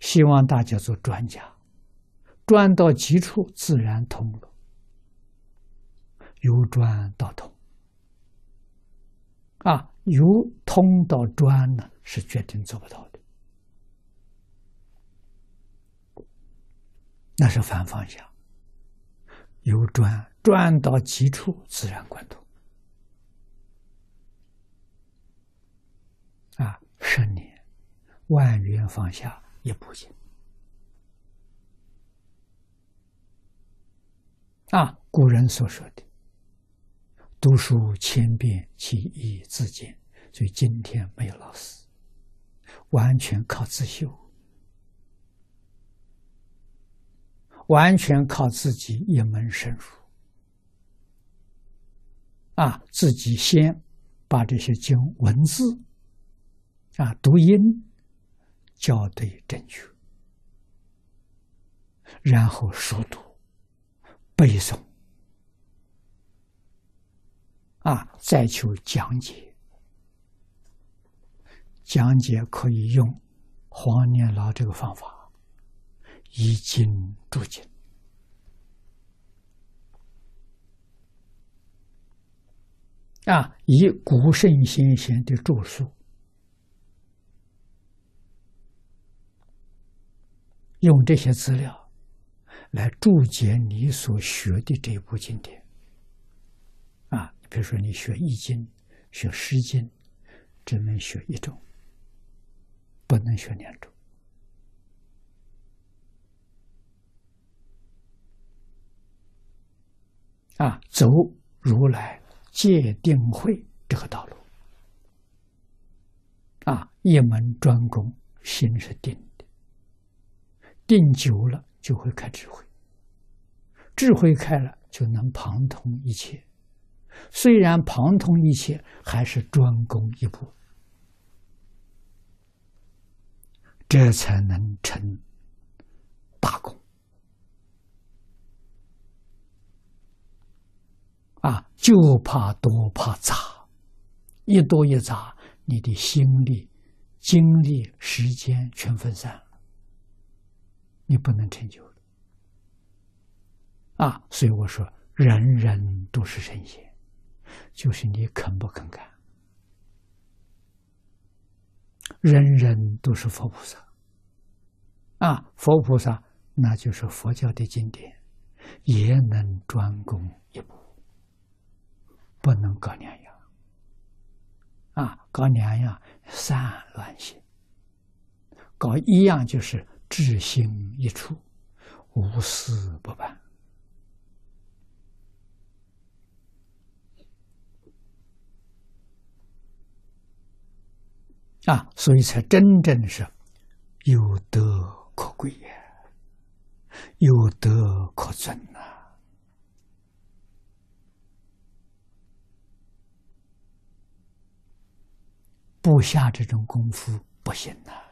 希望大家做专家，专到极处自然通了，由专到通。啊，由通到专呢，是决定做不到的，那是反方向。由专专到极处，自然贯通。啊，十年万缘放下也不行。啊，古人所说的。读书千遍，其义自见。所以今天没有老师，完全靠自修，完全靠自己一门深入。啊，自己先把这些经文字啊读音校对正确，然后熟读背诵。啊，再求讲解，讲解可以用黄念老这个方法，以经注经，啊，以古圣先贤的著述，用这些资料来注解你所学的这部经典。啊比如说，你学《易经》、学《诗经》，只能学一种，不能学两种。啊，走如来戒定慧这个道路。啊，一门专攻，心是定，定久了就会开智慧，智慧开了就能旁通一切。虽然旁通一切，还是专攻一步，这才能成大功。啊，就怕多怕杂，一多一杂，你的心力、精力、时间全分散，你不能成就啊，所以我说，人人都是神仙。就是你肯不肯干，人人都是佛菩萨啊！佛菩萨那就是佛教的经典，也能专攻一部，不能搞两样啊！搞两样散乱心，搞一样就是智心一处，无私不办。啊，所以才真正是有德可贵呀，有德可尊呐。不下这种功夫不行呐。